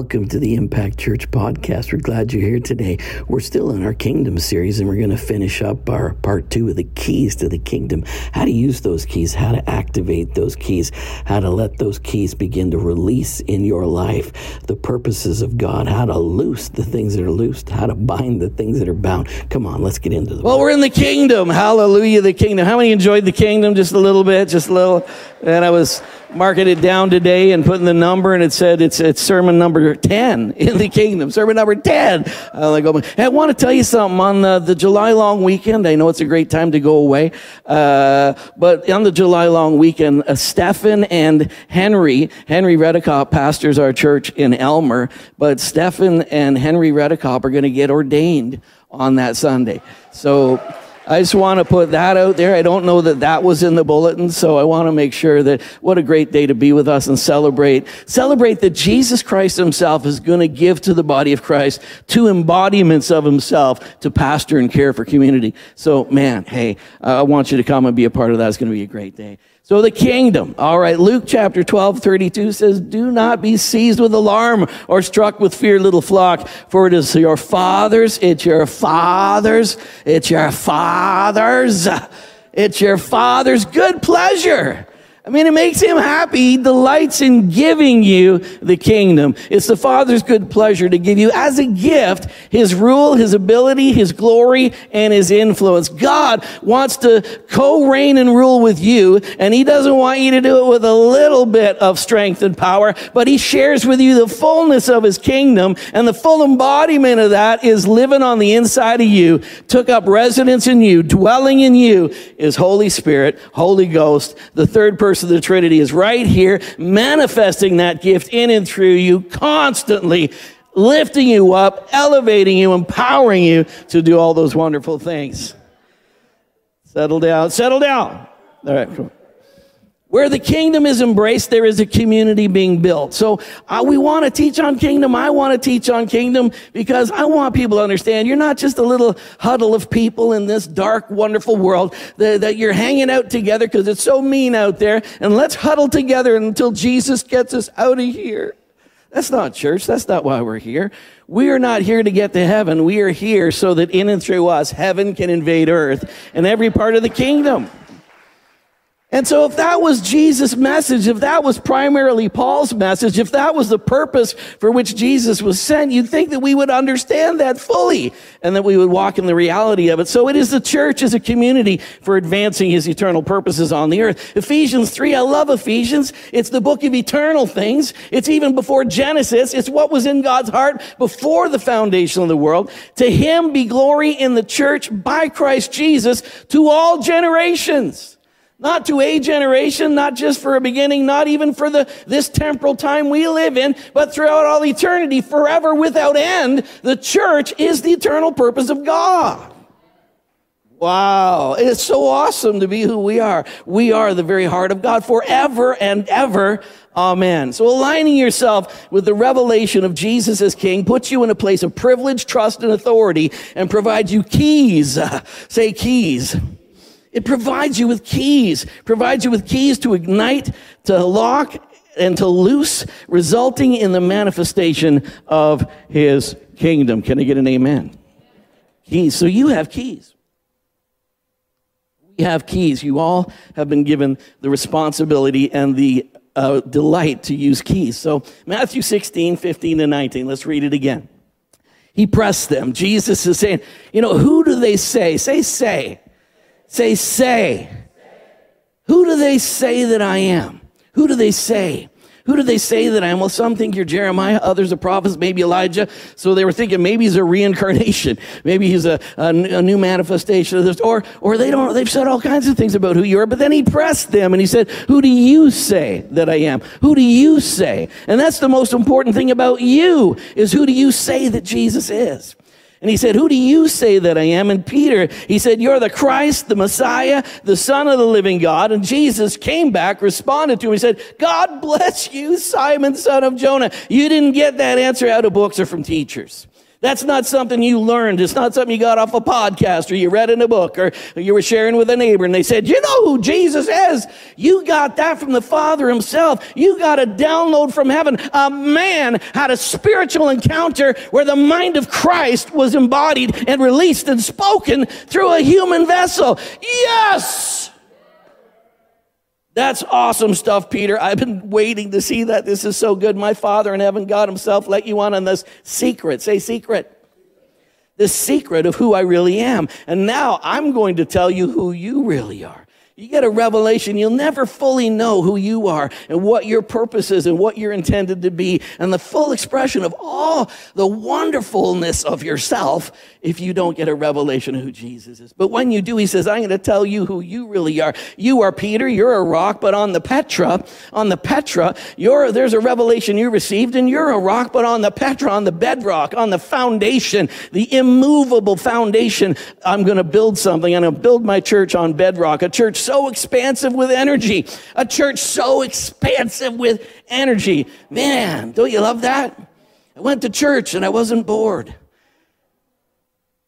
Welcome to the Impact Church podcast. We're glad you're here today. We're still in our kingdom series and we're going to finish up our part two of the keys to the kingdom. How to use those keys, how to activate those keys, how to let those keys begin to release in your life the purposes of God, how to loose the things that are loosed, how to bind the things that are bound. Come on, let's get into the Well, we're in the kingdom. Hallelujah, the kingdom. How many enjoyed the kingdom? Just a little bit, just a little. And I was marking it down today and putting the number, and it said it's, it's sermon number 10 in the kingdom. Sermon number 10. I, like, oh, I want to tell you something. On the, the July long weekend, I know it's a great time to go away, uh, but on the July long weekend, uh, Stefan and Henry, Henry Redekop pastors our church in Elmer, but Stefan and Henry Redekop are going to get ordained on that Sunday. So, I just want to put that out there. I don't know that that was in the bulletin, so I want to make sure that what a great day to be with us and celebrate. Celebrate that Jesus Christ himself is going to give to the body of Christ two embodiments of himself to pastor and care for community. So, man, hey, I want you to come and be a part of that. It's going to be a great day. So the kingdom. All right. Luke chapter 12, 32 says, do not be seized with alarm or struck with fear, little flock, for it is your fathers. It's your fathers. It's your fathers. It's your father's good pleasure I mean, it makes him happy. He delights in giving you the kingdom. It's the Father's good pleasure to give you as a gift his rule, his ability, his glory, and his influence. God wants to co-reign and rule with you, and he doesn't want you to do it with a little bit of strength and power, but he shares with you the fullness of his kingdom, and the full embodiment of that is living on the inside of you, took up residence in you, dwelling in you is Holy Spirit, Holy Ghost, the third person person of the Trinity is right here, manifesting that gift in and through you, constantly lifting you up, elevating you, empowering you to do all those wonderful things. Settle down, settle down. All right, come on. Where the kingdom is embraced, there is a community being built. So uh, we want to teach on kingdom. I want to teach on kingdom because I want people to understand you're not just a little huddle of people in this dark, wonderful world that, that you're hanging out together because it's so mean out there. And let's huddle together until Jesus gets us out of here. That's not church. That's not why we're here. We are not here to get to heaven. We are here so that in and through us, heaven can invade earth and every part of the kingdom. And so, if that was Jesus' message, if that was primarily Paul's message, if that was the purpose for which Jesus was sent, you'd think that we would understand that fully and that we would walk in the reality of it. So, it is the church as a community for advancing his eternal purposes on the earth. Ephesians 3, I love Ephesians. It's the book of eternal things. It's even before Genesis. It's what was in God's heart before the foundation of the world. To him be glory in the church by Christ Jesus to all generations. Not to a generation, not just for a beginning, not even for the, this temporal time we live in, but throughout all eternity, forever without end. The church is the eternal purpose of God. Wow. It's so awesome to be who we are. We are the very heart of God forever and ever. Amen. So aligning yourself with the revelation of Jesus as King puts you in a place of privilege, trust, and authority and provides you keys. Say keys it provides you with keys, provides you with keys to ignite, to lock, and to loose, resulting in the manifestation of his kingdom. Can I get an amen? Keys. So you have keys. We have keys. You all have been given the responsibility and the uh, delight to use keys. So Matthew 16, 15, and 19. Let's read it again. He pressed them. Jesus is saying, you know, who do they say? Say, say. Say, say. Who do they say that I am? Who do they say? Who do they say that I am? Well, some think you're Jeremiah, others are prophets, maybe Elijah. So they were thinking maybe he's a reincarnation, maybe he's a, a, a, new manifestation of this, or or they don't. They've said all kinds of things about who you are. But then he pressed them and he said, "Who do you say that I am? Who do you say?" And that's the most important thing about you is who do you say that Jesus is? And he said, Who do you say that I am? And Peter, he said, You're the Christ, the Messiah, the Son of the living God. And Jesus came back, responded to him. He said, God bless you, Simon, son of Jonah. You didn't get that answer out of books or from teachers. That's not something you learned. It's not something you got off a podcast or you read in a book or you were sharing with a neighbor and they said, you know who Jesus is? You got that from the Father himself. You got a download from heaven. A man had a spiritual encounter where the mind of Christ was embodied and released and spoken through a human vessel. Yes! That's awesome stuff, Peter. I've been waiting to see that. This is so good. My Father in heaven, God Himself, let you on on this secret. Say secret. The secret of who I really am. And now I'm going to tell you who you really are. You get a revelation, you'll never fully know who you are and what your purpose is and what you're intended to be and the full expression of all the wonderfulness of yourself if you don't get a revelation of who Jesus is. But when you do, he says, I'm going to tell you who you really are. You are Peter, you're a rock, but on the Petra, on the Petra, there's a revelation you received and you're a rock, but on the Petra, on the bedrock, on the foundation, the immovable foundation, I'm going to build something. I'm going to build my church on bedrock, a church so expansive with energy, a church so expansive with energy. Man, don't you love that? I went to church and I wasn't bored.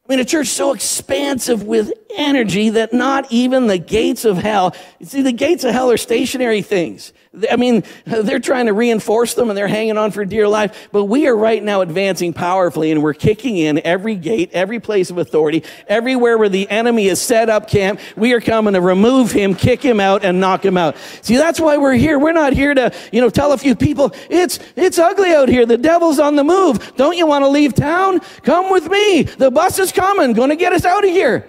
I mean, a church so expansive with energy that not even the gates of hell, see, the gates of hell are stationary things. I mean, they're trying to reinforce them and they're hanging on for dear life, but we are right now advancing powerfully and we're kicking in every gate, every place of authority, everywhere where the enemy has set up camp. We are coming to remove him, kick him out, and knock him out. See, that's why we're here. We're not here to, you know, tell a few people, it's, it's ugly out here. The devil's on the move. Don't you want to leave town? Come with me. The bus is coming, going to get us out of here.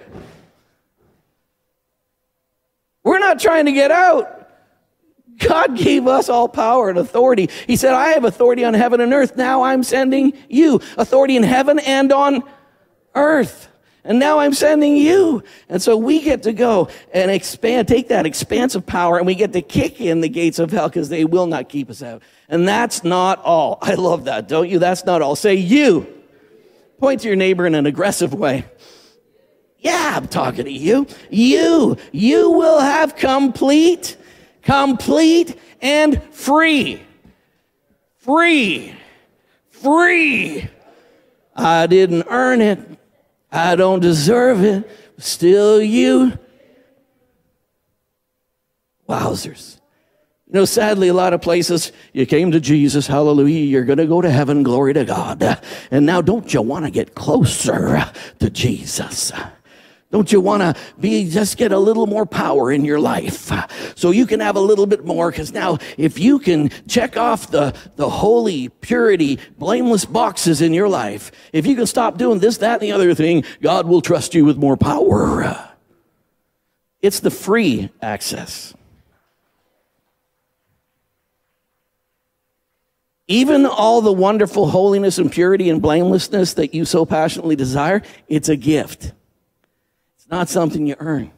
We're not trying to get out. God gave us all power and authority. He said, I have authority on heaven and earth. Now I'm sending you authority in heaven and on earth. And now I'm sending you. And so we get to go and expand, take that expansive power and we get to kick in the gates of hell because they will not keep us out. And that's not all. I love that, don't you? That's not all. Say you. Point to your neighbor in an aggressive way. Yeah, I'm talking to you. You, you will have complete complete and free. Free. Free. I didn't earn it. I don't deserve it. Still you. Wowzers. You know, sadly, a lot of places, you came to Jesus, hallelujah, you're going to go to heaven, glory to God. And now, don't you want to get closer to Jesus? Don't you want to be, just get a little more power in your life so you can have a little bit more? Because now, if you can check off the, the holy, purity, blameless boxes in your life, if you can stop doing this, that, and the other thing, God will trust you with more power. It's the free access. Even all the wonderful holiness and purity and blamelessness that you so passionately desire, it's a gift not something you earn.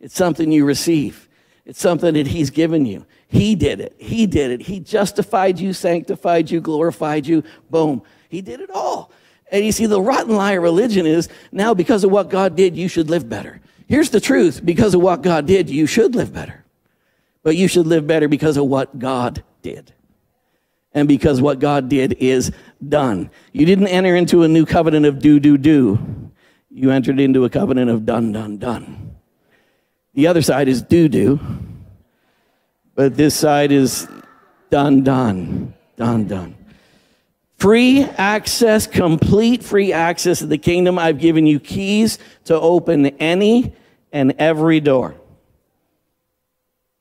It's something you receive. It's something that He's given you. He did it. He did it. He justified you, sanctified you, glorified you. Boom. He did it all. And you see, the rotten lie of religion is now because of what God did, you should live better. Here's the truth because of what God did, you should live better. But you should live better because of what God did. And because what God did is done. You didn't enter into a new covenant of do, do, do you entered into a covenant of done, done, done. The other side is do, do. But this side is done, done, done, done. Free access, complete free access to the kingdom. I've given you keys to open any and every door.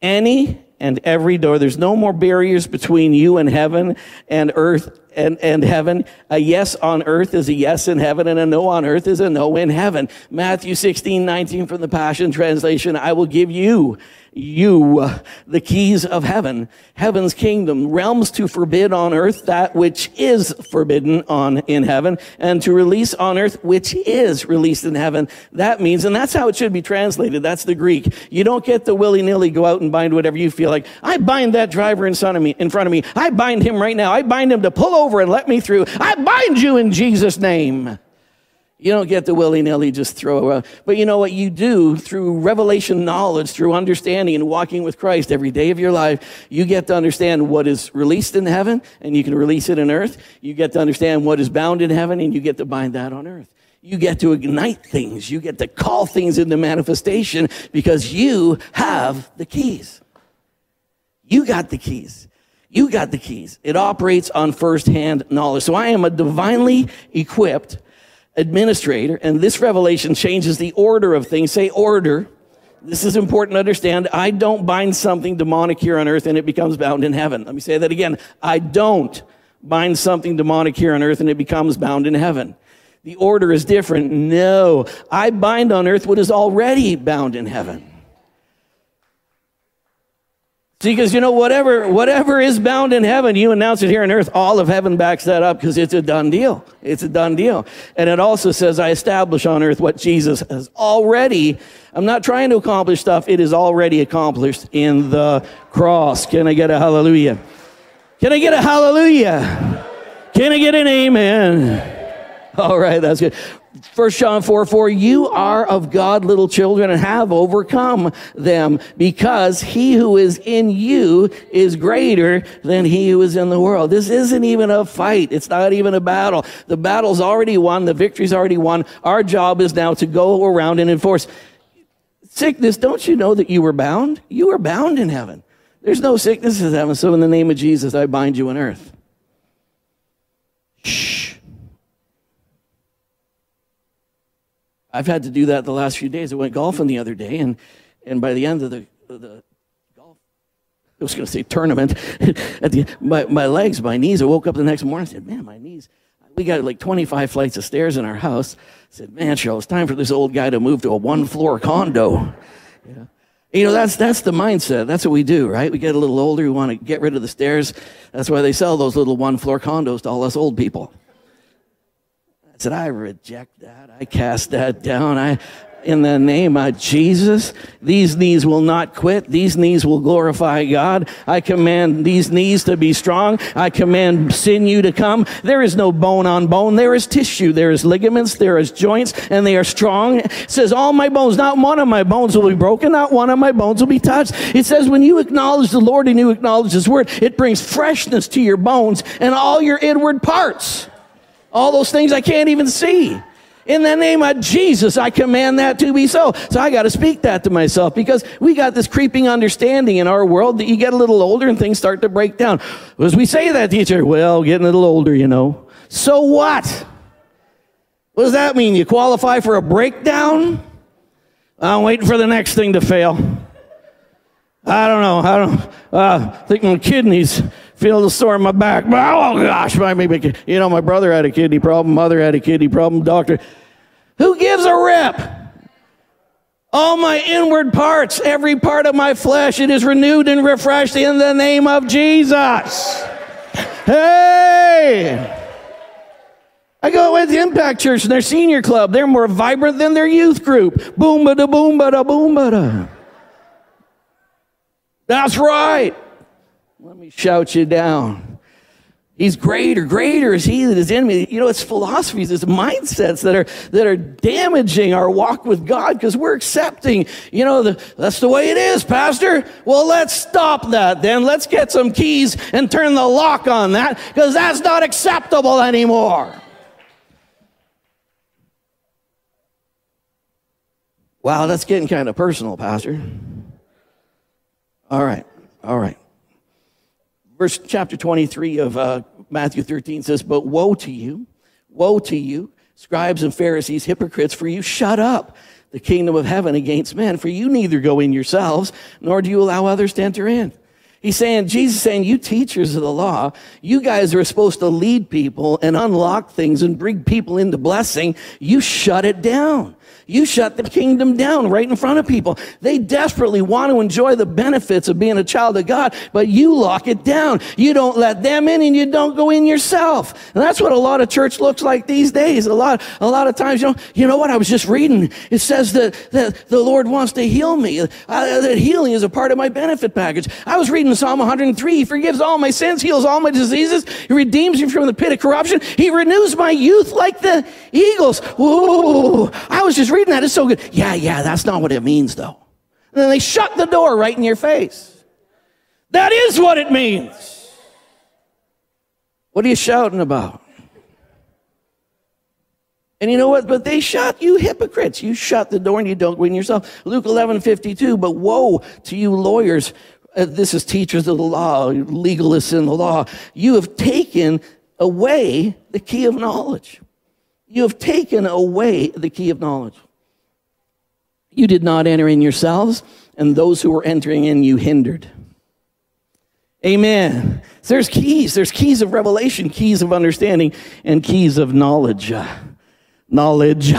Any and every door. There's no more barriers between you and heaven and earth and, and heaven. A yes on earth is a yes in heaven, and a no on earth is a no in heaven. Matthew 16, 19 from the Passion Translation I will give you you the keys of heaven, heaven's kingdom, realms to forbid on earth that which is forbidden on in heaven, and to release on earth which is released in heaven. That means, and that's how it should be translated. That's the Greek. You don't get the willy nilly go out and bind whatever you feel like. I bind that driver in front of me. In front of me, I bind him right now. I bind him to pull over and let me through. I bind you in Jesus' name. You don't get the willy nilly just throw out. But you know what you do through revelation knowledge, through understanding and walking with Christ every day of your life, you get to understand what is released in heaven and you can release it in earth. You get to understand what is bound in heaven and you get to bind that on earth. You get to ignite things. You get to call things into manifestation because you have the keys. You got the keys. You got the keys. It operates on firsthand knowledge. So I am a divinely equipped administrator, and this revelation changes the order of things. Say order. This is important to understand. I don't bind something demonic here on earth and it becomes bound in heaven. Let me say that again. I don't bind something demonic here on earth and it becomes bound in heaven. The order is different. No, I bind on earth what is already bound in heaven. See, because you know, whatever, whatever is bound in heaven, you announce it here on earth, all of heaven backs that up because it's a done deal. It's a done deal. And it also says, I establish on earth what Jesus has already, I'm not trying to accomplish stuff, it is already accomplished in the cross. Can I get a hallelujah? Can I get a hallelujah? Can I get an amen? All right, that's good. 1 John 4 4, you are of God, little children, and have overcome them, because he who is in you is greater than he who is in the world. This isn't even a fight. It's not even a battle. The battle's already won. The victory's already won. Our job is now to go around and enforce. Sickness, don't you know that you were bound? You were bound in heaven. There's no sickness in heaven. So in the name of Jesus, I bind you on earth. I've had to do that the last few days. I went golfing the other day, and, and by the end of the, the golf, I was going to say tournament, at the, my, my legs, my knees, I woke up the next morning and said, man, my knees, we got like 25 flights of stairs in our house. I said, man, Cheryl, it's time for this old guy to move to a one floor condo. Yeah. You know, that's, that's the mindset. That's what we do, right? We get a little older. We want to get rid of the stairs. That's why they sell those little one floor condos to all us old people said, I reject that. I cast that down. I, in the name of Jesus, these knees will not quit. These knees will glorify God. I command these knees to be strong. I command sinew to come. There is no bone on bone. There is tissue. There is ligaments. There is joints and they are strong. It says all my bones, not one of my bones will be broken. Not one of my bones will be touched. It says when you acknowledge the Lord and you acknowledge his word, it brings freshness to your bones and all your inward parts. All those things I can't even see. In the name of Jesus, I command that to be so. So I got to speak that to myself because we got this creeping understanding in our world that you get a little older and things start to break down. As we say that, teacher, well, getting a little older, you know. So what? What does that mean? You qualify for a breakdown? I'm waiting for the next thing to fail. I don't know. I don't. Uh, I think my kidneys feel the sore in my back. Oh gosh, my maybe you know my brother had a kidney problem, mother had a kidney problem, doctor. Who gives a rip? All my inward parts, every part of my flesh, it is renewed and refreshed in the name of Jesus. Hey! I go with Impact Church and their senior club. They're more vibrant than their youth group. Boom ba da boom ba da boom ba da. That's right. Let me shout you down. He's greater, greater is he that is in me. You know, it's philosophies, it's mindsets that are, that are damaging our walk with God because we're accepting, you know, the, that's the way it is, Pastor. Well, let's stop that then. Let's get some keys and turn the lock on that because that's not acceptable anymore. Wow, that's getting kind of personal, Pastor. All right, all right verse chapter 23 of uh, Matthew 13 says, But woe to you, woe to you, scribes and Pharisees, hypocrites, for you shut up the kingdom of heaven against men, for you neither go in yourselves, nor do you allow others to enter in. He's saying, Jesus saying, you teachers of the law, you guys are supposed to lead people and unlock things and bring people into blessing. You shut it down. You shut the kingdom down right in front of people. They desperately want to enjoy the benefits of being a child of God, but you lock it down. You don't let them in and you don't go in yourself. And that's what a lot of church looks like these days. A lot, a lot of times, you know, you know what? I was just reading. It says that, that the Lord wants to heal me. Uh, that healing is a part of my benefit package. I was reading Psalm 103. He forgives all my sins, heals all my diseases. He redeems me from the pit of corruption. He renews my youth like the eagles. Whoa. I was just reading that. It's so good. Yeah, yeah, that's not what it means though. And then they shut the door right in your face. That is what it means. What are you shouting about? And you know what? But they shut you hypocrites. You shut the door and you don't win yourself. Luke 11, 52. But woe to you lawyers. Uh, this is teachers of the law, legalists in the law. You have taken away the key of knowledge. You have taken away the key of knowledge. You did not enter in yourselves, and those who were entering in you hindered. Amen. There's keys. There's keys of revelation, keys of understanding, and keys of knowledge. Knowledge.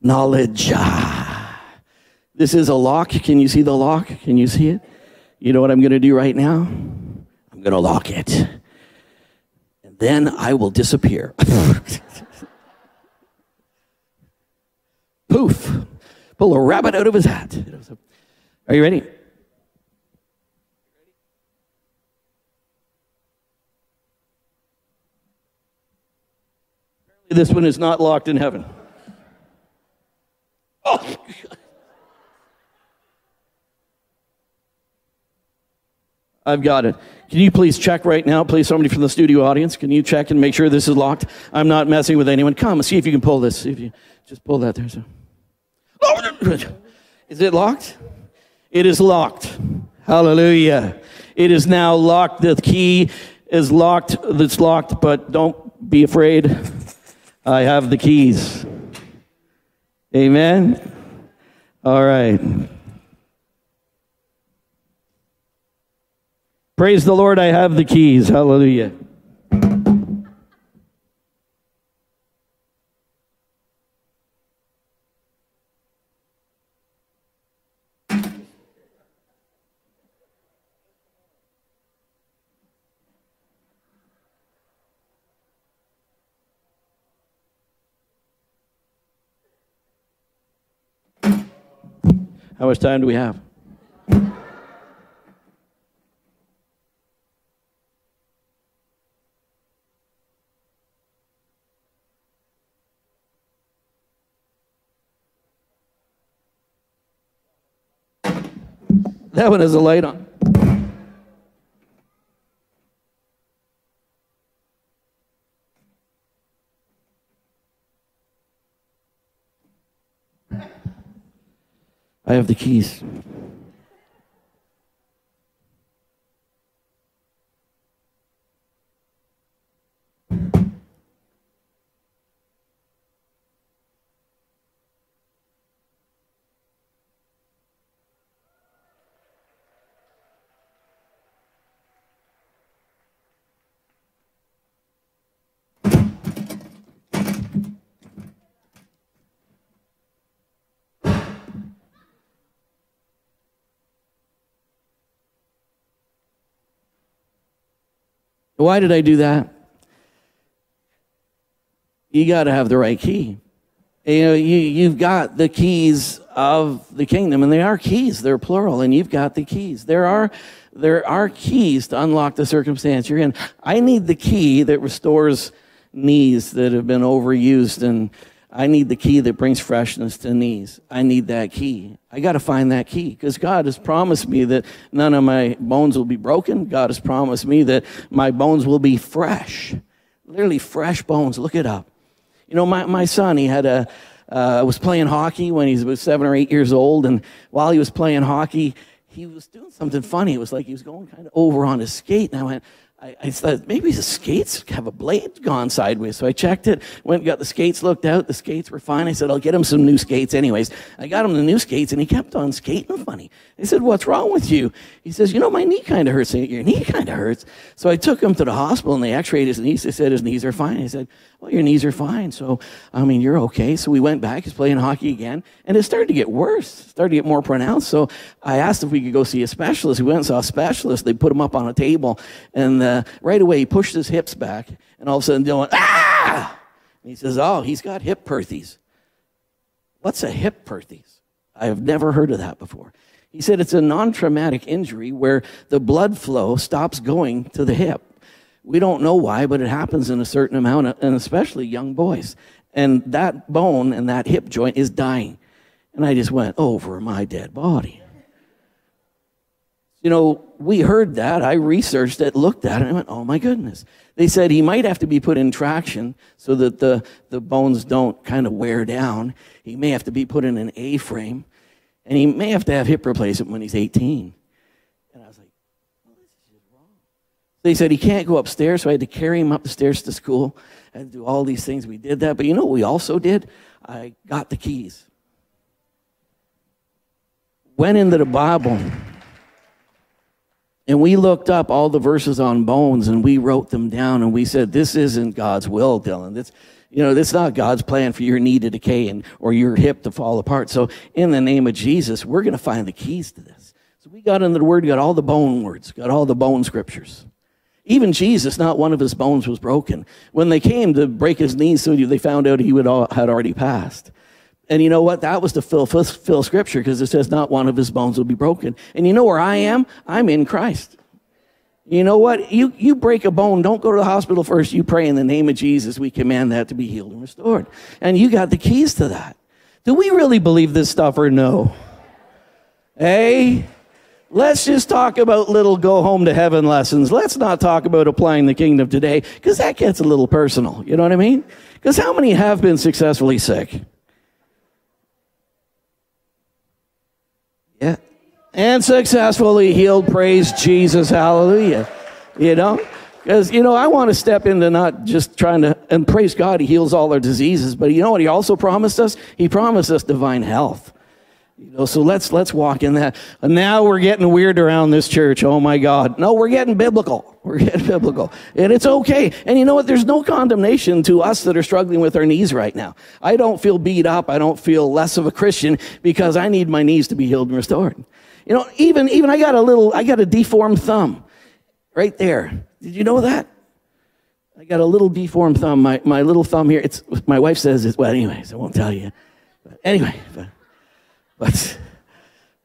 Knowledge. This is a lock. Can you see the lock? Can you see it? You know what I'm going to do right now? I'm going to lock it. And then I will disappear. Poof. Pull a rabbit out of his hat. Are you ready? This one is not locked in heaven. Oh. I've got it. Can you please check right now? Please, somebody from the studio audience, can you check and make sure this is locked? I'm not messing with anyone. Come, see if you can pull this. See if you just pull that there. So. Is it locked? It is locked. Hallelujah. It is now locked. The key is locked. It's locked, but don't be afraid. I have the keys. Amen. All right. Praise the Lord, I have the keys. Hallelujah. How much time do we have? That one has a light on. I have the keys. Why did I do that? You got to have the right key. You know, you, you've got the keys of the kingdom, and they are keys. They're plural, and you've got the keys. There are, there are keys to unlock the circumstance you're in. I need the key that restores knees that have been overused and I need the key that brings freshness to knees. I need that key. I got to find that key because God has promised me that none of my bones will be broken. God has promised me that my bones will be fresh. Literally fresh bones. Look it up. You know, my, my son, he had a, uh, was playing hockey when he was seven or eight years old. And while he was playing hockey, he was doing something funny. It was like he was going kind of over on his skate. And I went, I, I thought maybe the skates have a blade gone sideways. So I checked it, went and got the skates looked out. The skates were fine. I said, I'll get him some new skates anyways. I got him the new skates and he kept on skating funny. I said, What's wrong with you? He says, You know, my knee kind of hurts. Your knee kind of hurts. So I took him to the hospital and they x rayed his knees. They said his knees are fine. I said, Well, your knees are fine. So, I mean, you're okay. So we went back. He's playing hockey again. And it started to get worse, started to get more pronounced. So I asked if we could go see a specialist. We went and saw a specialist. They put him up on a table. And uh, uh, right away, he pushed his hips back, and all of a sudden Dylan, ah! And he says, Oh, he's got hip perthes. What's a hip perthes? I have never heard of that before. He said it's a non traumatic injury where the blood flow stops going to the hip. We don't know why, but it happens in a certain amount, and especially young boys. And that bone and that hip joint is dying. And I just went, over my dead body. You know, we heard that. I researched it, looked at it, and I went, oh my goodness. They said he might have to be put in traction so that the, the bones don't kind of wear down. He may have to be put in an A frame, and he may have to have hip replacement when he's 18. And I was like, well, this is wrong. They said he can't go upstairs, so I had to carry him up the stairs to school. and do all these things. We did that. But you know what we also did? I got the keys. Went into the Bible and we looked up all the verses on bones and we wrote them down and we said, this isn't God's will, Dylan. This, you know, this is not God's plan for your knee to decay and, or your hip to fall apart. So in the name of Jesus, we're going to find the keys to this. So we got into the word, got all the bone words, got all the bone scriptures. Even Jesus, not one of his bones was broken. When they came to break his knees, so they found out he would all, had already passed. And you know what? That was to fill, fill scripture because it says not one of his bones will be broken. And you know where I am? I'm in Christ. You know what? You, you break a bone, don't go to the hospital first. You pray in the name of Jesus. We command that to be healed and restored. And you got the keys to that. Do we really believe this stuff or no? Hey, let's just talk about little go home to heaven lessons. Let's not talk about applying the kingdom today because that gets a little personal. You know what I mean? Because how many have been successfully sick? And successfully healed. Praise Jesus. Hallelujah. You know? Because, you know, I want to step into not just trying to, and praise God, He heals all our diseases, but you know what He also promised us? He promised us divine health. You know, so let's let's walk in that. And now we're getting weird around this church. Oh my God. No, we're getting biblical. We're getting biblical. And it's okay. And you know what? There's no condemnation to us that are struggling with our knees right now. I don't feel beat up. I don't feel less of a Christian because I need my knees to be healed and restored. You know, even even I got a little I got a deformed thumb right there. Did you know that? I got a little deformed thumb. My my little thumb here. It's my wife says it's well anyways, I won't tell you. But anyway, but but,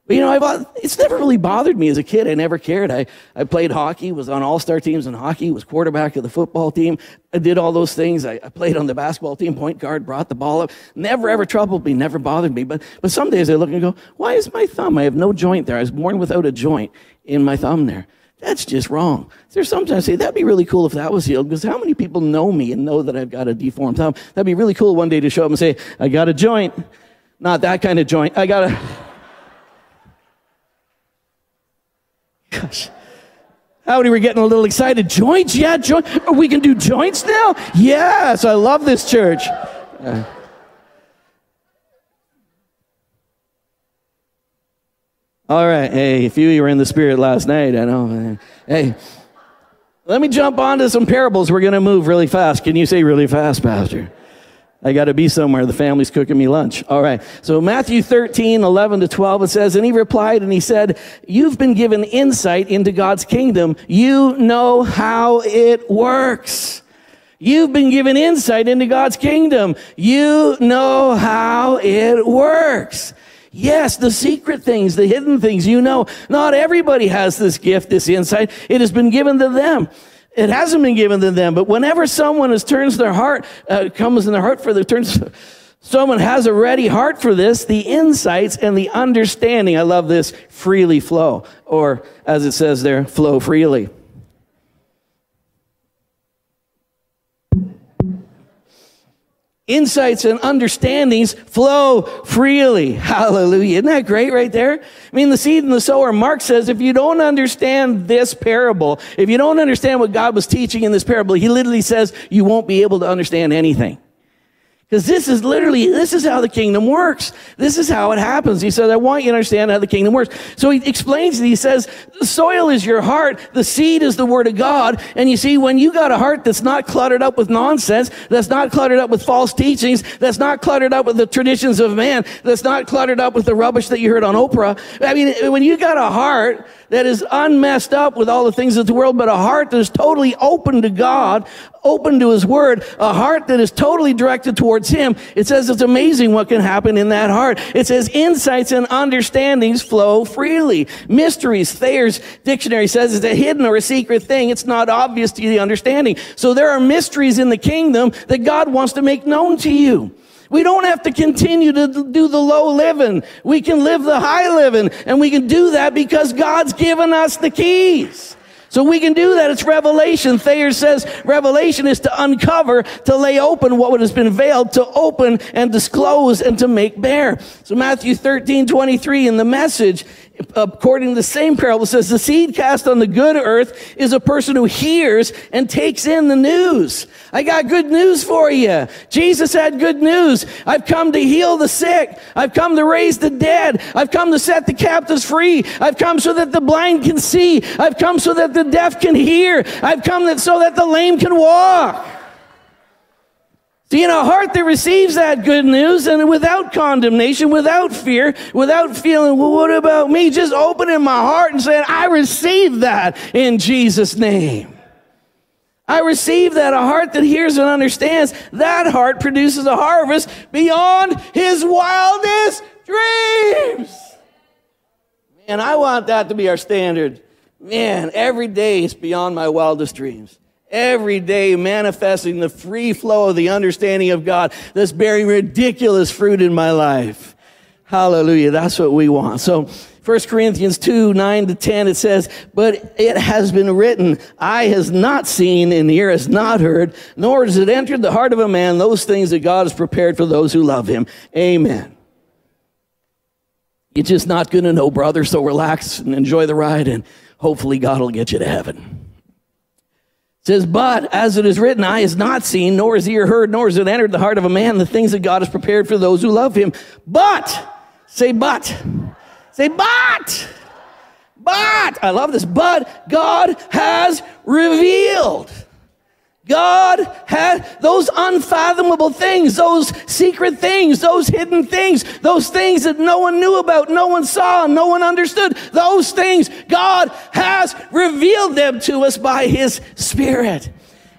but you know, I've, it's never really bothered me as a kid. I never cared. I, I played hockey, was on all star teams in hockey, was quarterback of the football team. I did all those things. I, I, played on the basketball team, point guard, brought the ball up. Never ever troubled me, never bothered me. But, but some days I look and go, why is my thumb? I have no joint there. I was born without a joint in my thumb there. That's just wrong. There's sometimes I say that'd be really cool if that was healed because how many people know me and know that I've got a deformed thumb? That'd be really cool one day to show up and say, I got a joint. Not that kind of joint. I gotta. Gosh. Howdy, we're getting a little excited. Joints? Yeah, joints. Oh, we can do joints now? Yes, I love this church. Uh, all right. Hey, a few of you were in the spirit last night. I know. Hey, let me jump on to some parables. We're going to move really fast. Can you say really fast, Pastor? I got to be somewhere. The family's cooking me lunch. All right. So Matthew 13, 11 to 12, it says, And he replied and he said, You've been given insight into God's kingdom. You know how it works. You've been given insight into God's kingdom. You know how it works. Yes, the secret things, the hidden things, you know. Not everybody has this gift, this insight. It has been given to them. It hasn't been given to them, but whenever someone has turns their heart, uh, comes in their heart for the turns, someone has a ready heart for this, the insights and the understanding, I love this, freely flow, or as it says there, flow freely. Insights and understandings flow freely. Hallelujah. Isn't that great right there? I mean, the seed and the sower, Mark says, if you don't understand this parable, if you don't understand what God was teaching in this parable, he literally says you won't be able to understand anything. Because this is literally, this is how the kingdom works. This is how it happens. He says, I want you to understand how the kingdom works. So he explains it. He says, the soil is your heart. The seed is the word of God. And you see, when you got a heart that's not cluttered up with nonsense, that's not cluttered up with false teachings, that's not cluttered up with the traditions of man, that's not cluttered up with the rubbish that you heard on Oprah. I mean, when you got a heart that is unmessed up with all the things of the world, but a heart that is totally open to God, open to His Word, a heart that is totally directed towards Him. It says it's amazing what can happen in that heart. It says insights and understandings flow freely. Mysteries, Thayer's dictionary says it's a hidden or a secret thing. It's not obvious to the understanding. So there are mysteries in the kingdom that God wants to make known to you. We don't have to continue to do the low living. We can live the high living, and we can do that because God's given us the keys. So we can do that. It's revelation. Thayer says revelation is to uncover, to lay open what has been veiled, to open and disclose and to make bare. So Matthew 13, 23 in the message, according to the same parable, says the seed cast on the good earth is a person who hears and takes in the news. I got good news for you. Jesus had good news. I've come to heal the sick. I've come to raise the dead. I've come to set the captives free. I've come so that the blind can see. I've come so that the deaf can hear. I've come that so that the lame can walk. See, in a heart that receives that good news and without condemnation, without fear, without feeling, well, what about me? Just opening my heart and saying, I receive that in Jesus' name. I receive that. A heart that hears and understands, that heart produces a harvest beyond his wildest dreams. Man, I want that to be our standard. Man, every day is beyond my wildest dreams every day manifesting the free flow of the understanding of God that's bearing ridiculous fruit in my life. Hallelujah. That's what we want. So 1 Corinthians 2, 9 to 10, it says, But it has been written, eye has not seen and ear has not heard, nor has it entered the heart of a man those things that God has prepared for those who love him. Amen. You're just not going to know, brother, so relax and enjoy the ride, and hopefully God will get you to heaven says, But as it is written, eye has not seen, nor has ear heard, nor has it entered the heart of a man the things that God has prepared for those who love him. But, say, but, say, but, but, I love this, but God has revealed. God had those unfathomable things, those secret things, those hidden things, those things that no one knew about, no one saw, no one understood. Those things, God has revealed them to us by His Spirit.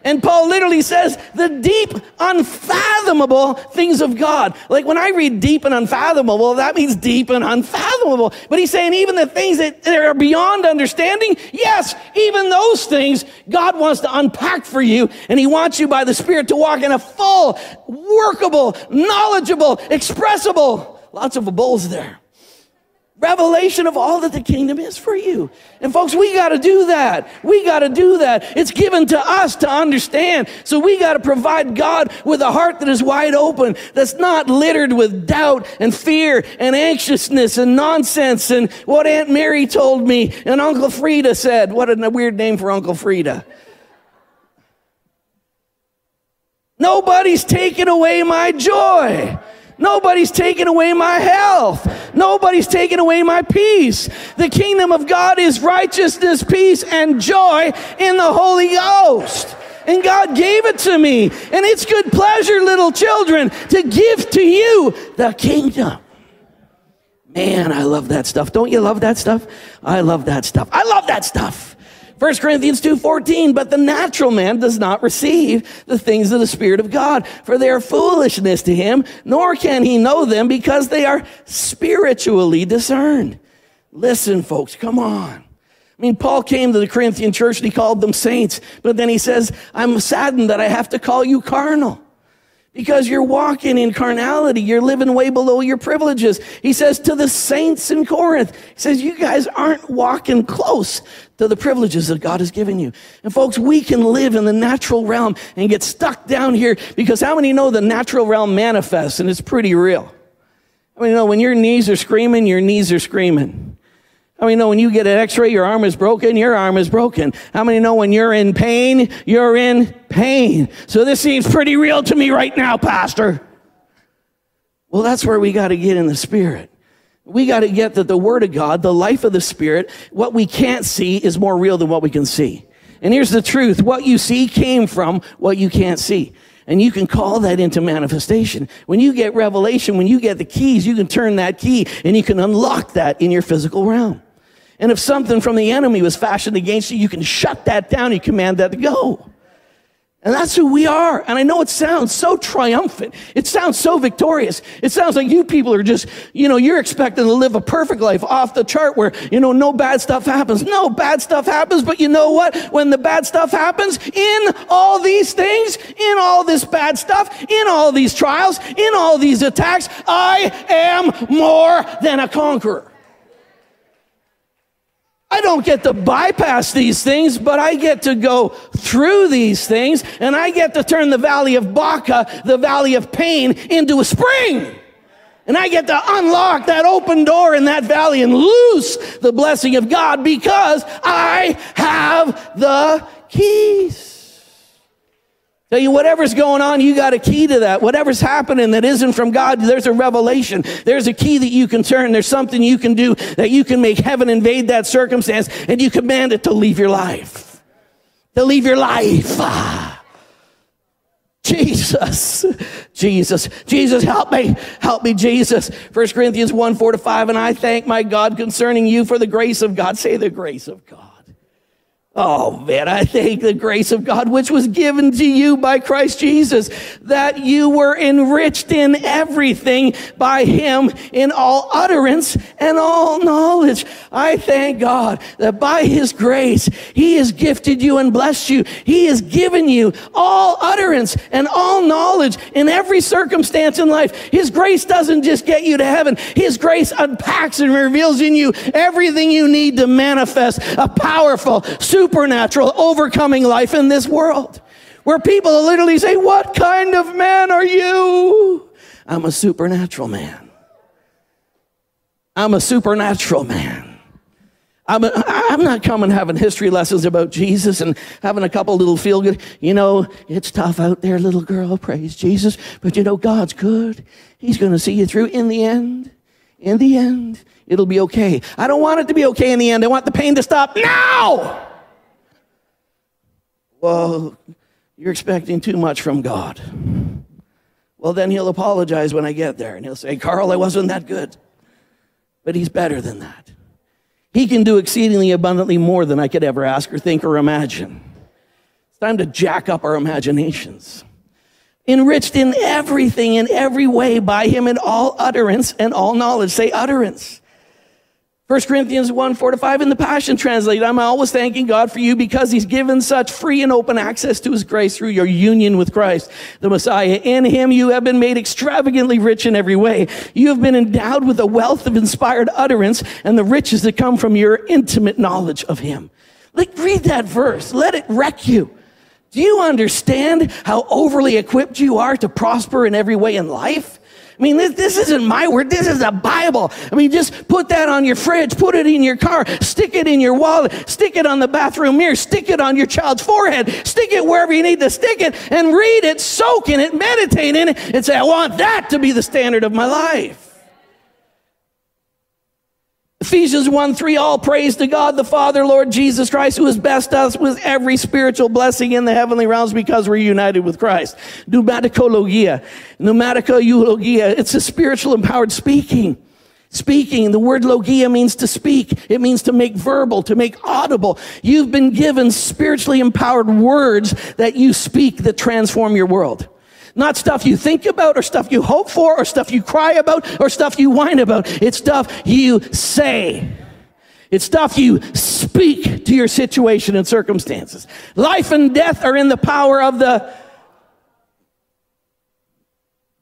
And Paul literally says the deep, unfathomable things of God. Like when I read deep and unfathomable, that means deep and unfathomable. But he's saying even the things that are beyond understanding, yes, even those things God wants to unpack for you. And he wants you by the Spirit to walk in a full, workable, knowledgeable, expressible, lots of bowls there revelation of all that the kingdom is for you. And folks, we got to do that. We got to do that. It's given to us to understand. So we got to provide God with a heart that is wide open, that's not littered with doubt and fear and anxiousness and nonsense and what Aunt Mary told me and Uncle Frida said. What a weird name for Uncle Frida. Nobody's taken away my joy. Nobody's taken away my health. Nobody's taken away my peace. The kingdom of God is righteousness, peace, and joy in the Holy Ghost. And God gave it to me. And it's good pleasure, little children, to give to you the kingdom. Man, I love that stuff. Don't you love that stuff? I love that stuff. I love that stuff. 1 Corinthians 2:14, but the natural man does not receive the things of the Spirit of God, for they are foolishness to him, nor can he know them because they are spiritually discerned. Listen, folks, come on. I mean, Paul came to the Corinthian church and he called them saints, but then he says, I'm saddened that I have to call you carnal. Because you're walking in carnality. You're living way below your privileges. He says to the saints in Corinth, he says, you guys aren't walking close to the privileges that God has given you. And folks, we can live in the natural realm and get stuck down here because how many know the natural realm manifests and it's pretty real? I mean, you know, when your knees are screaming, your knees are screaming. How many know when you get an x-ray, your arm is broken, your arm is broken? How many know when you're in pain, you're in pain? So this seems pretty real to me right now, Pastor. Well, that's where we got to get in the spirit. We got to get that the word of God, the life of the spirit, what we can't see is more real than what we can see. And here's the truth. What you see came from what you can't see. And you can call that into manifestation. When you get revelation, when you get the keys, you can turn that key and you can unlock that in your physical realm. And if something from the enemy was fashioned against you, you can shut that down. You command that to go. And that's who we are. And I know it sounds so triumphant. It sounds so victorious. It sounds like you people are just, you know, you're expecting to live a perfect life off the chart where, you know, no bad stuff happens. No bad stuff happens. But you know what? When the bad stuff happens, in all these things, in all this bad stuff, in all these trials, in all these attacks, I am more than a conqueror. I don't get to bypass these things, but I get to go through these things and I get to turn the valley of Baca, the valley of pain, into a spring. And I get to unlock that open door in that valley and loose the blessing of God because I have the keys. Tell you, whatever's going on, you got a key to that. Whatever's happening that isn't from God, there's a revelation. There's a key that you can turn. There's something you can do that you can make heaven invade that circumstance and you command it to leave your life. To leave your life. Ah. Jesus, Jesus, Jesus, help me, help me, Jesus. 1 Corinthians 1 4 to 5. And I thank my God concerning you for the grace of God. Say the grace of God Oh man, I thank the grace of God which was given to you by Christ Jesus, that you were enriched in everything by him in all utterance and all knowledge. I thank God that by his grace, he has gifted you and blessed you. He has given you all utterance and all knowledge in every circumstance in life. His grace doesn't just get you to heaven. His grace unpacks and reveals in you everything you need to manifest a powerful, super supernatural overcoming life in this world where people literally say, What kind of man are you? I'm a supernatural man. I'm a supernatural man. I'm, a, I'm not coming having history lessons about Jesus and having a couple little feel good. You know, it's tough out there, little girl. Praise Jesus. But you know, God's good. He's going to see you through in the end. In the end, it'll be okay. I don't want it to be okay in the end. I want the pain to stop now. Well, you're expecting too much from God. Well, then he'll apologize when I get there and he'll say, Carl, I wasn't that good. But he's better than that. He can do exceedingly abundantly more than I could ever ask or think or imagine. It's time to jack up our imaginations. Enriched in everything, in every way, by him in all utterance and all knowledge. Say utterance. 1 Corinthians 1, 4 to 5 in the Passion Translate. I'm always thanking God for you because He's given such free and open access to His grace through your union with Christ, the Messiah. In Him, you have been made extravagantly rich in every way. You have been endowed with a wealth of inspired utterance and the riches that come from your intimate knowledge of Him. Like, read that verse. Let it wreck you. Do you understand how overly equipped you are to prosper in every way in life? I mean, this, this isn't my word. This is the Bible. I mean, just put that on your fridge, put it in your car, stick it in your wallet, stick it on the bathroom mirror, stick it on your child's forehead, stick it wherever you need to stick it and read it, soak in it, meditate in it, and say, I want that to be the standard of my life. Ephesians 1 3, all praise to God the Father, Lord Jesus Christ, who has blessed us with every spiritual blessing in the heavenly realms because we're united with Christ. Pneumaticologia, pneumatica eulogia, it's a spiritual empowered speaking. Speaking, the word logia means to speak. It means to make verbal, to make audible. You've been given spiritually empowered words that you speak that transform your world. Not stuff you think about or stuff you hope for or stuff you cry about or stuff you whine about. It's stuff you say. It's stuff you speak to your situation and circumstances. Life and death are in the power of the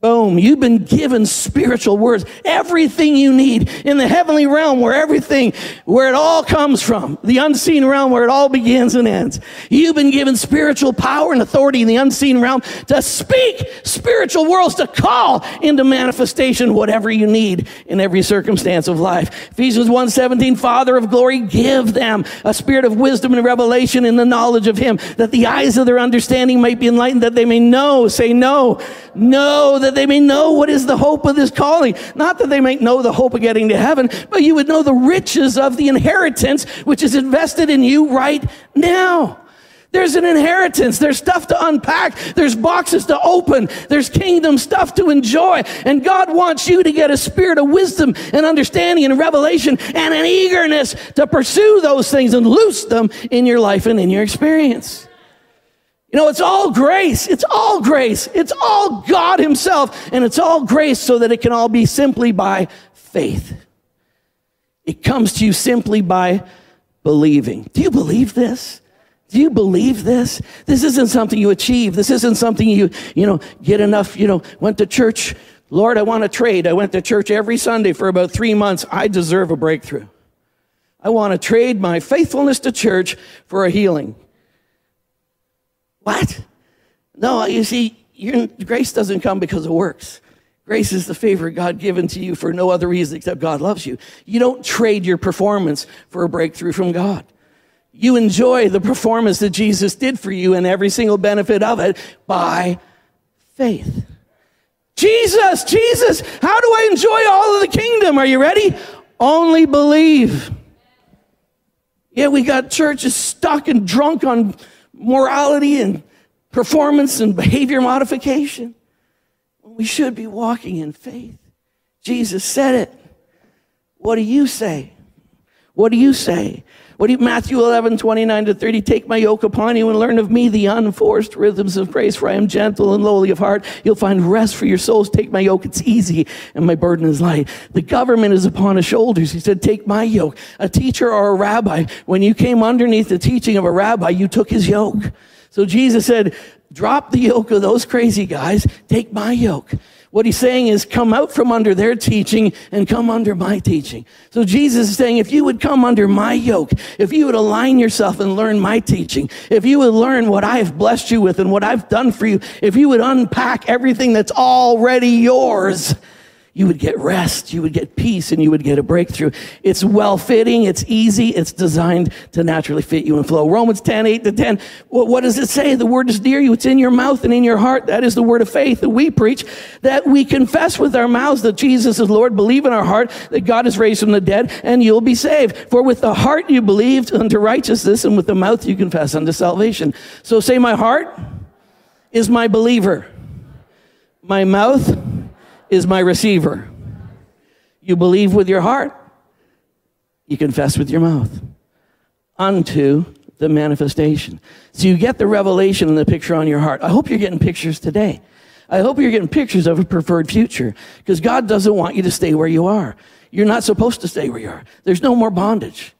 Boom. You've been given spiritual words. Everything you need in the heavenly realm where everything, where it all comes from, the unseen realm where it all begins and ends. You've been given spiritual power and authority in the unseen realm to speak spiritual worlds, to call into manifestation whatever you need in every circumstance of life. Ephesians 1:17, Father of glory, give them a spirit of wisdom and revelation in the knowledge of him, that the eyes of their understanding might be enlightened, that they may know, say no, know that they may know what is the hope of this calling. Not that they may know the hope of getting to heaven, but you would know the riches of the inheritance which is invested in you right now. There's an inheritance. There's stuff to unpack. There's boxes to open. There's kingdom stuff to enjoy. And God wants you to get a spirit of wisdom and understanding and revelation and an eagerness to pursue those things and loose them in your life and in your experience. You know, it's all grace. It's all grace. It's all God Himself. And it's all grace so that it can all be simply by faith. It comes to you simply by believing. Do you believe this? Do you believe this? This isn't something you achieve. This isn't something you, you know, get enough, you know, went to church. Lord, I want to trade. I went to church every Sunday for about three months. I deserve a breakthrough. I want to trade my faithfulness to church for a healing. What? No, you see, your, grace doesn't come because of works. Grace is the favor God given to you for no other reason except God loves you. You don't trade your performance for a breakthrough from God. You enjoy the performance that Jesus did for you and every single benefit of it by faith. Jesus, Jesus, how do I enjoy all of the kingdom? Are you ready? Only believe. Yeah, we got churches stuck and drunk on morality and performance and behavior modification. We should be walking in faith. Jesus said it. What do you say? What do you say? What do you, Matthew 11, 29 to 30, take my yoke upon you and learn of me the unforced rhythms of grace, for I am gentle and lowly of heart. You'll find rest for your souls. Take my yoke. It's easy and my burden is light. The government is upon his shoulders. He said, take my yoke. A teacher or a rabbi, when you came underneath the teaching of a rabbi, you took his yoke. So Jesus said, drop the yoke of those crazy guys. Take my yoke. What he's saying is come out from under their teaching and come under my teaching. So Jesus is saying, if you would come under my yoke, if you would align yourself and learn my teaching, if you would learn what I have blessed you with and what I've done for you, if you would unpack everything that's already yours, you would get rest, you would get peace, and you would get a breakthrough. It's well fitting, it's easy, it's designed to naturally fit you and flow. Romans 10, 8 to 10. What, what does it say? The word is near you, it's in your mouth and in your heart. That is the word of faith that we preach, that we confess with our mouths that Jesus is Lord, believe in our heart that God is raised from the dead, and you'll be saved. For with the heart you believed unto righteousness, and with the mouth you confess unto salvation. So say, My heart is my believer. My mouth is my receiver. You believe with your heart, you confess with your mouth unto the manifestation. So you get the revelation and the picture on your heart. I hope you're getting pictures today. I hope you're getting pictures of a preferred future because God doesn't want you to stay where you are. You're not supposed to stay where you are. There's no more bondage.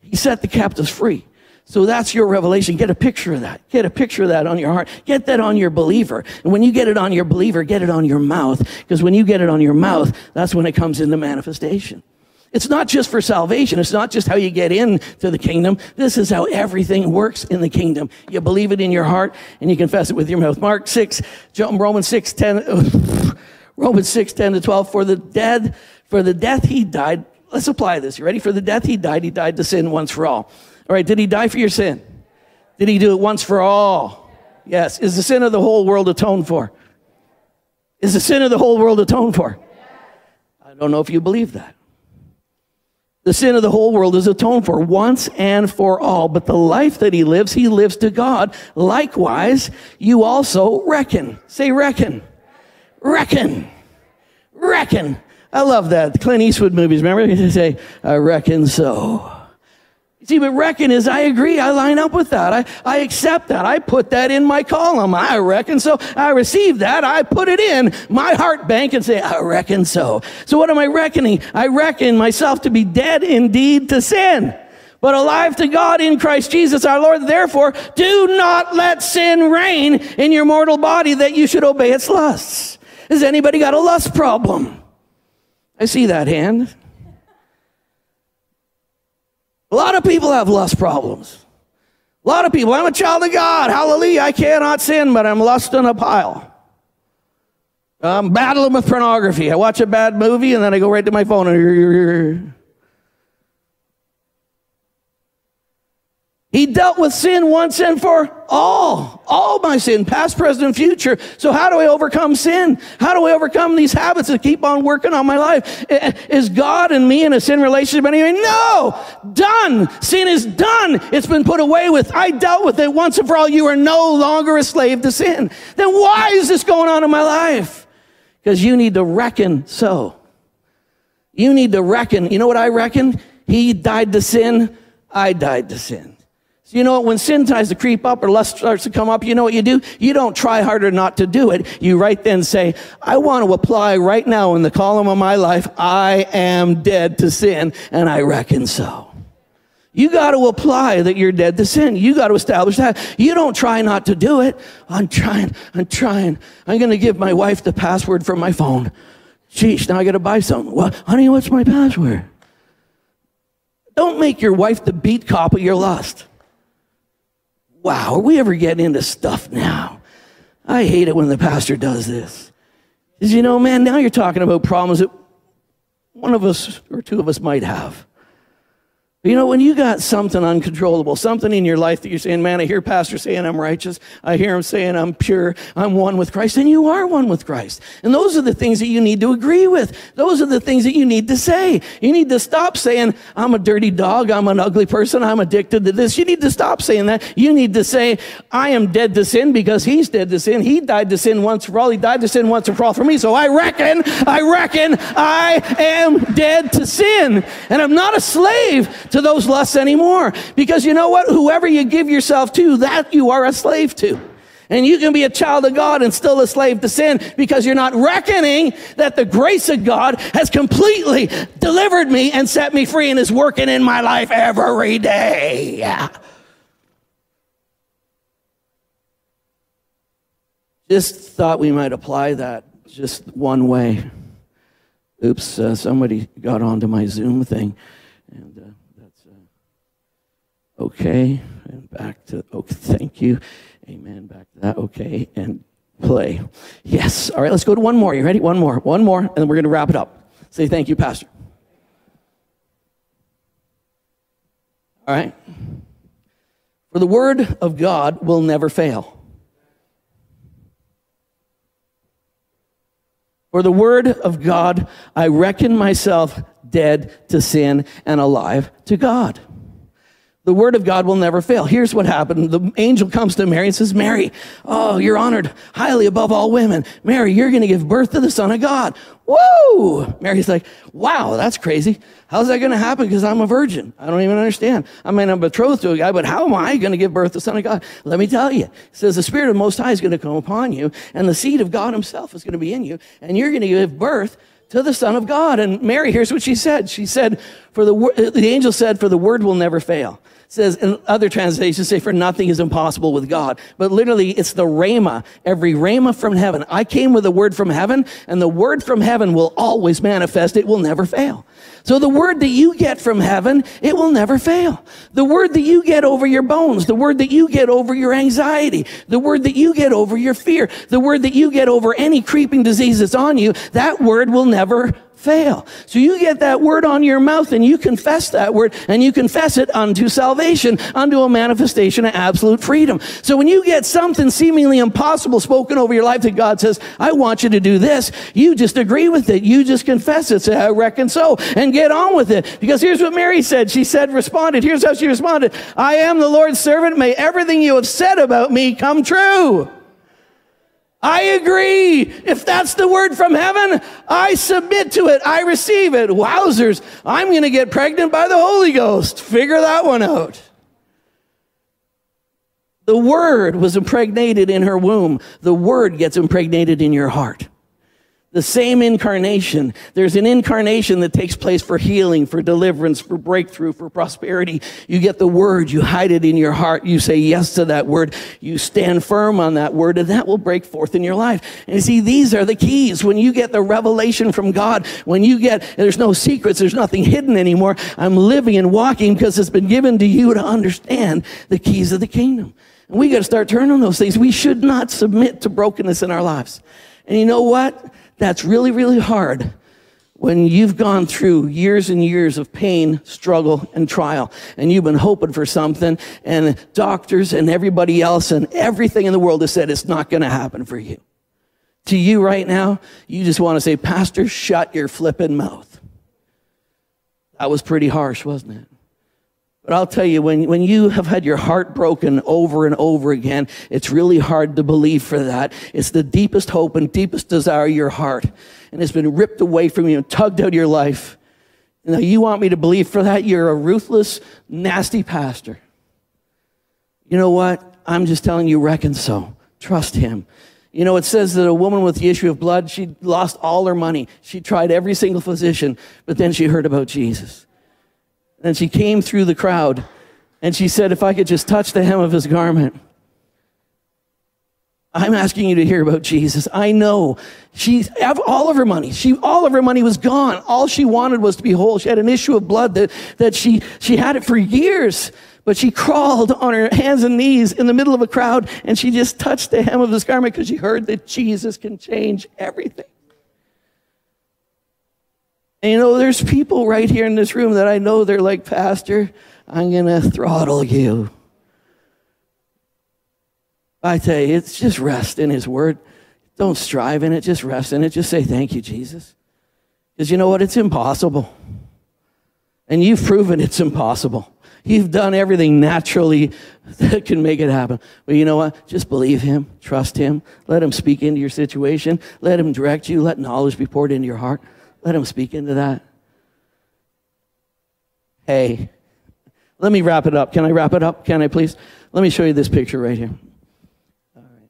He set the captives free. So that's your revelation. Get a picture of that. Get a picture of that on your heart. Get that on your believer. And when you get it on your believer, get it on your mouth. Because when you get it on your mouth, that's when it comes into manifestation. It's not just for salvation. It's not just how you get into the kingdom. This is how everything works in the kingdom. You believe it in your heart and you confess it with your mouth. Mark 6, Romans 6, 10, Romans 6, 10 to 12. For the dead, for the death he died. Let's apply this. You ready? For the death he died, he died to sin once for all all right, did he die for your sin? Did he do it once for all? Yes. Is the sin of the whole world atoned for? Is the sin of the whole world atoned for? I don't know if you believe that. The sin of the whole world is atoned for once and for all. But the life that he lives, he lives to God. Likewise, you also reckon. Say reckon. Reckon. Reckon. I love that. The Clint Eastwood movies, remember? They say, I reckon so. See, but reckon is I agree. I line up with that. I, I accept that. I put that in my column. I reckon so. I receive that. I put it in my heart bank and say, I reckon so. So what am I reckoning? I reckon myself to be dead indeed to sin, but alive to God in Christ Jesus our Lord. Therefore, do not let sin reign in your mortal body that you should obey its lusts. Has anybody got a lust problem? I see that hand. A lot of people have lust problems. A lot of people, I'm a child of God. Hallelujah. I cannot sin, but I'm lusting a pile. I'm battling with pornography. I watch a bad movie and then I go right to my phone. He dealt with sin once and for all, all my sin, past, present, and future. So how do I overcome sin? How do I overcome these habits that keep on working on my life? Is God and me in a sin relationship anyway? No! Done! Sin is done! It's been put away with. I dealt with it once and for all. You are no longer a slave to sin. Then why is this going on in my life? Because you need to reckon so. You need to reckon. You know what I reckon? He died to sin. I died to sin. So you know what? When sin tries to creep up or lust starts to come up, you know what you do? You don't try harder not to do it. You right then say, I want to apply right now in the column of my life, I am dead to sin, and I reckon so. You got to apply that you're dead to sin. You got to establish that. You don't try not to do it. I'm trying. I'm trying. I'm going to give my wife the password for my phone. Sheesh, now I got to buy something. Well, honey, what's my password? Don't make your wife the beat cop of your lust. Wow, are we ever getting into stuff now? I hate it when the pastor does this. Because you know, man, now you're talking about problems that one of us or two of us might have. You know, when you got something uncontrollable, something in your life that you're saying, man, I hear pastor saying I'm righteous. I hear him saying I'm pure. I'm one with Christ. And you are one with Christ. And those are the things that you need to agree with. Those are the things that you need to say. You need to stop saying, I'm a dirty dog. I'm an ugly person. I'm addicted to this. You need to stop saying that. You need to say, I am dead to sin because he's dead to sin. He died to sin once for all. He died to sin once and for all for me. So I reckon, I reckon I am dead to sin. And I'm not a slave to those lusts anymore. Because you know what? Whoever you give yourself to, that you are a slave to. And you can be a child of God and still a slave to sin because you're not reckoning that the grace of God has completely delivered me and set me free and is working in my life every day. Just thought we might apply that just one way. Oops, uh, somebody got onto my Zoom thing. Okay, and back to, okay, thank you. Amen. Back to that. Okay, and play. Yes. All right, let's go to one more. You ready? One more. One more, and then we're going to wrap it up. Say thank you, Pastor. All right. For the word of God will never fail. For the word of God, I reckon myself dead to sin and alive to God. The word of God will never fail. Here's what happened. The angel comes to Mary and says, Mary, oh, you're honored highly above all women. Mary, you're going to give birth to the son of God. Whoa! Mary's like, wow, that's crazy. How's that going to happen? Because I'm a virgin. I don't even understand. I mean, I'm betrothed to a guy, but how am I going to give birth to the son of God? Let me tell you. It says the spirit of most high is going to come upon you and the seed of God himself is going to be in you and you're going to give birth to the Son of God. And Mary, here's what she said. She said, for the, the angel said, for the word will never fail says in other translations say for nothing is impossible with God. But literally it's the rhema, every rhema from heaven. I came with a word from heaven and the word from heaven will always manifest. It will never fail. So the word that you get from heaven, it will never fail. The word that you get over your bones, the word that you get over your anxiety, the word that you get over your fear, the word that you get over any creeping disease that's on you, that word will never fail. So you get that word on your mouth and you confess that word and you confess it unto salvation, unto a manifestation of absolute freedom. So when you get something seemingly impossible spoken over your life that God says, I want you to do this, you just agree with it. You just confess it. Say, I reckon so and get on with it. Because here's what Mary said. She said, responded. Here's how she responded. I am the Lord's servant. May everything you have said about me come true. I agree. If that's the word from heaven, I submit to it. I receive it. Wowzers. I'm going to get pregnant by the Holy Ghost. Figure that one out. The word was impregnated in her womb. The word gets impregnated in your heart. The same incarnation. There's an incarnation that takes place for healing, for deliverance, for breakthrough, for prosperity. You get the word, you hide it in your heart, you say yes to that word, you stand firm on that word, and that will break forth in your life. And you see, these are the keys. When you get the revelation from God, when you get, there's no secrets, there's nothing hidden anymore. I'm living and walking because it's been given to you to understand the keys of the kingdom. And we got to start turning those things. We should not submit to brokenness in our lives. And you know what? That's really, really hard when you've gone through years and years of pain, struggle, and trial, and you've been hoping for something, and doctors and everybody else and everything in the world has said it's not going to happen for you. To you right now, you just want to say, Pastor, shut your flippin' mouth. That was pretty harsh, wasn't it? But I'll tell you, when, when you have had your heart broken over and over again, it's really hard to believe for that. It's the deepest hope and deepest desire of your heart. And it's been ripped away from you and tugged out of your life. Now, you want me to believe for that? You're a ruthless, nasty pastor. You know what? I'm just telling you, reckon so. Trust him. You know, it says that a woman with the issue of blood, she lost all her money. She tried every single physician, but then she heard about Jesus. And she came through the crowd and she said, If I could just touch the hem of his garment. I'm asking you to hear about Jesus. I know she all of her money. She all of her money was gone. All she wanted was to be whole. She had an issue of blood that, that she she had it for years, but she crawled on her hands and knees in the middle of a crowd and she just touched the hem of his garment because she heard that Jesus can change everything. And you know, there's people right here in this room that I know they're like, Pastor, I'm going to throttle you. I tell you, it's just rest in His Word. Don't strive in it, just rest in it. Just say, Thank you, Jesus. Because you know what? It's impossible. And you've proven it's impossible. You've done everything naturally that can make it happen. But you know what? Just believe Him, trust Him, let Him speak into your situation, let Him direct you, let knowledge be poured into your heart. Let him speak into that. Hey, let me wrap it up. Can I wrap it up? Can I please? Let me show you this picture right here. All right.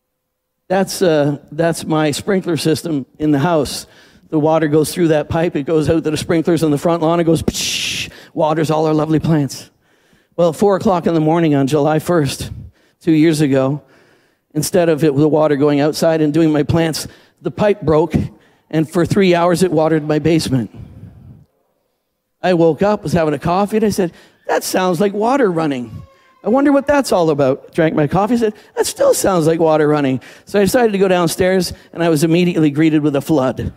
That's, uh, that's my sprinkler system in the house. The water goes through that pipe. It goes out to the sprinklers on the front lawn. It goes, psh, waters all our lovely plants. Well, four o'clock in the morning on July 1st, two years ago, instead of it, the water going outside and doing my plants, the pipe broke and for three hours it watered my basement. I woke up, was having a coffee, and I said, That sounds like water running. I wonder what that's all about. Drank my coffee, said, That still sounds like water running. So I decided to go downstairs, and I was immediately greeted with a flood.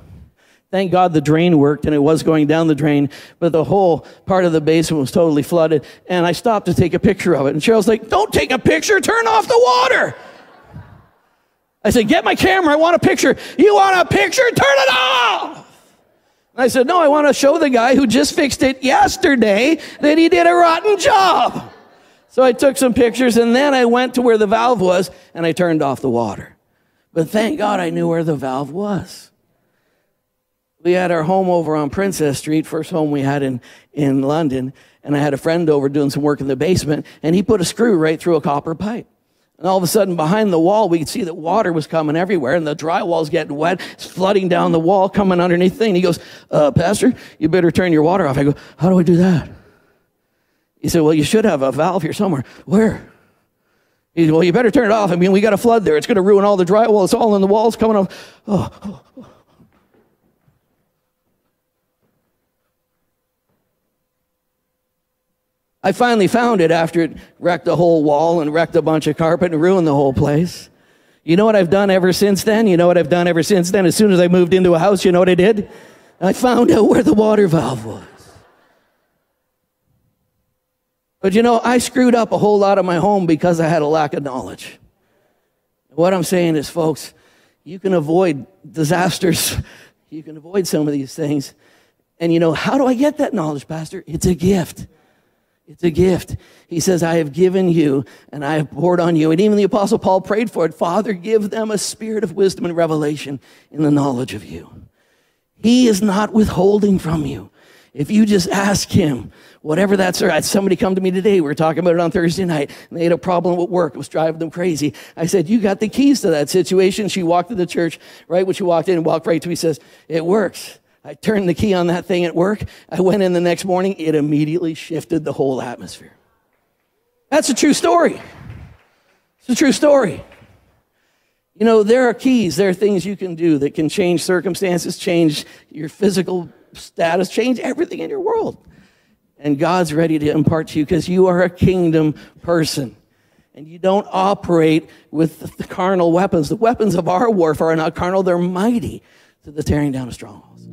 Thank God the drain worked and it was going down the drain, but the whole part of the basement was totally flooded. And I stopped to take a picture of it. And Cheryl's like, Don't take a picture, turn off the water. I said, Get my camera. I want a picture. You want a picture? Turn it off. And I said, No, I want to show the guy who just fixed it yesterday that he did a rotten job. So I took some pictures and then I went to where the valve was and I turned off the water. But thank God I knew where the valve was. We had our home over on Princess Street, first home we had in, in London, and I had a friend over doing some work in the basement, and he put a screw right through a copper pipe. And all of a sudden, behind the wall, we could see that water was coming everywhere, and the drywall's getting wet. It's flooding down the wall, coming underneath thing. He goes, uh, Pastor, you better turn your water off. I go, How do I do that? He said, Well, you should have a valve here somewhere. Where? He said, Well, you better turn it off. I mean, we got a flood there. It's going to ruin all the drywall. It's all in the walls coming off. Oh, oh, oh. I finally found it after it wrecked the whole wall and wrecked a bunch of carpet and ruined the whole place. You know what I've done ever since then? You know what I've done ever since then? As soon as I moved into a house, you know what I did? I found out where the water valve was. But you know, I screwed up a whole lot of my home because I had a lack of knowledge. What I'm saying is, folks, you can avoid disasters. You can avoid some of these things. And you know, how do I get that knowledge, Pastor? It's a gift. It's a gift. He says, I have given you and I have poured on you. And even the apostle Paul prayed for it. Father, give them a spirit of wisdom and revelation in the knowledge of you. He is not withholding from you. If you just ask him, whatever that's, or somebody come to me today. We were talking about it on Thursday night and they had a problem at work. It was driving them crazy. I said, you got the keys to that situation. She walked to the church right when she walked in and walked right to me. Says, it works. I turned the key on that thing at work. I went in the next morning. It immediately shifted the whole atmosphere. That's a true story. It's a true story. You know, there are keys, there are things you can do that can change circumstances, change your physical status, change everything in your world. And God's ready to impart to you because you are a kingdom person. And you don't operate with the carnal weapons. The weapons of our warfare are not carnal, they're mighty to the tearing down of strongholds.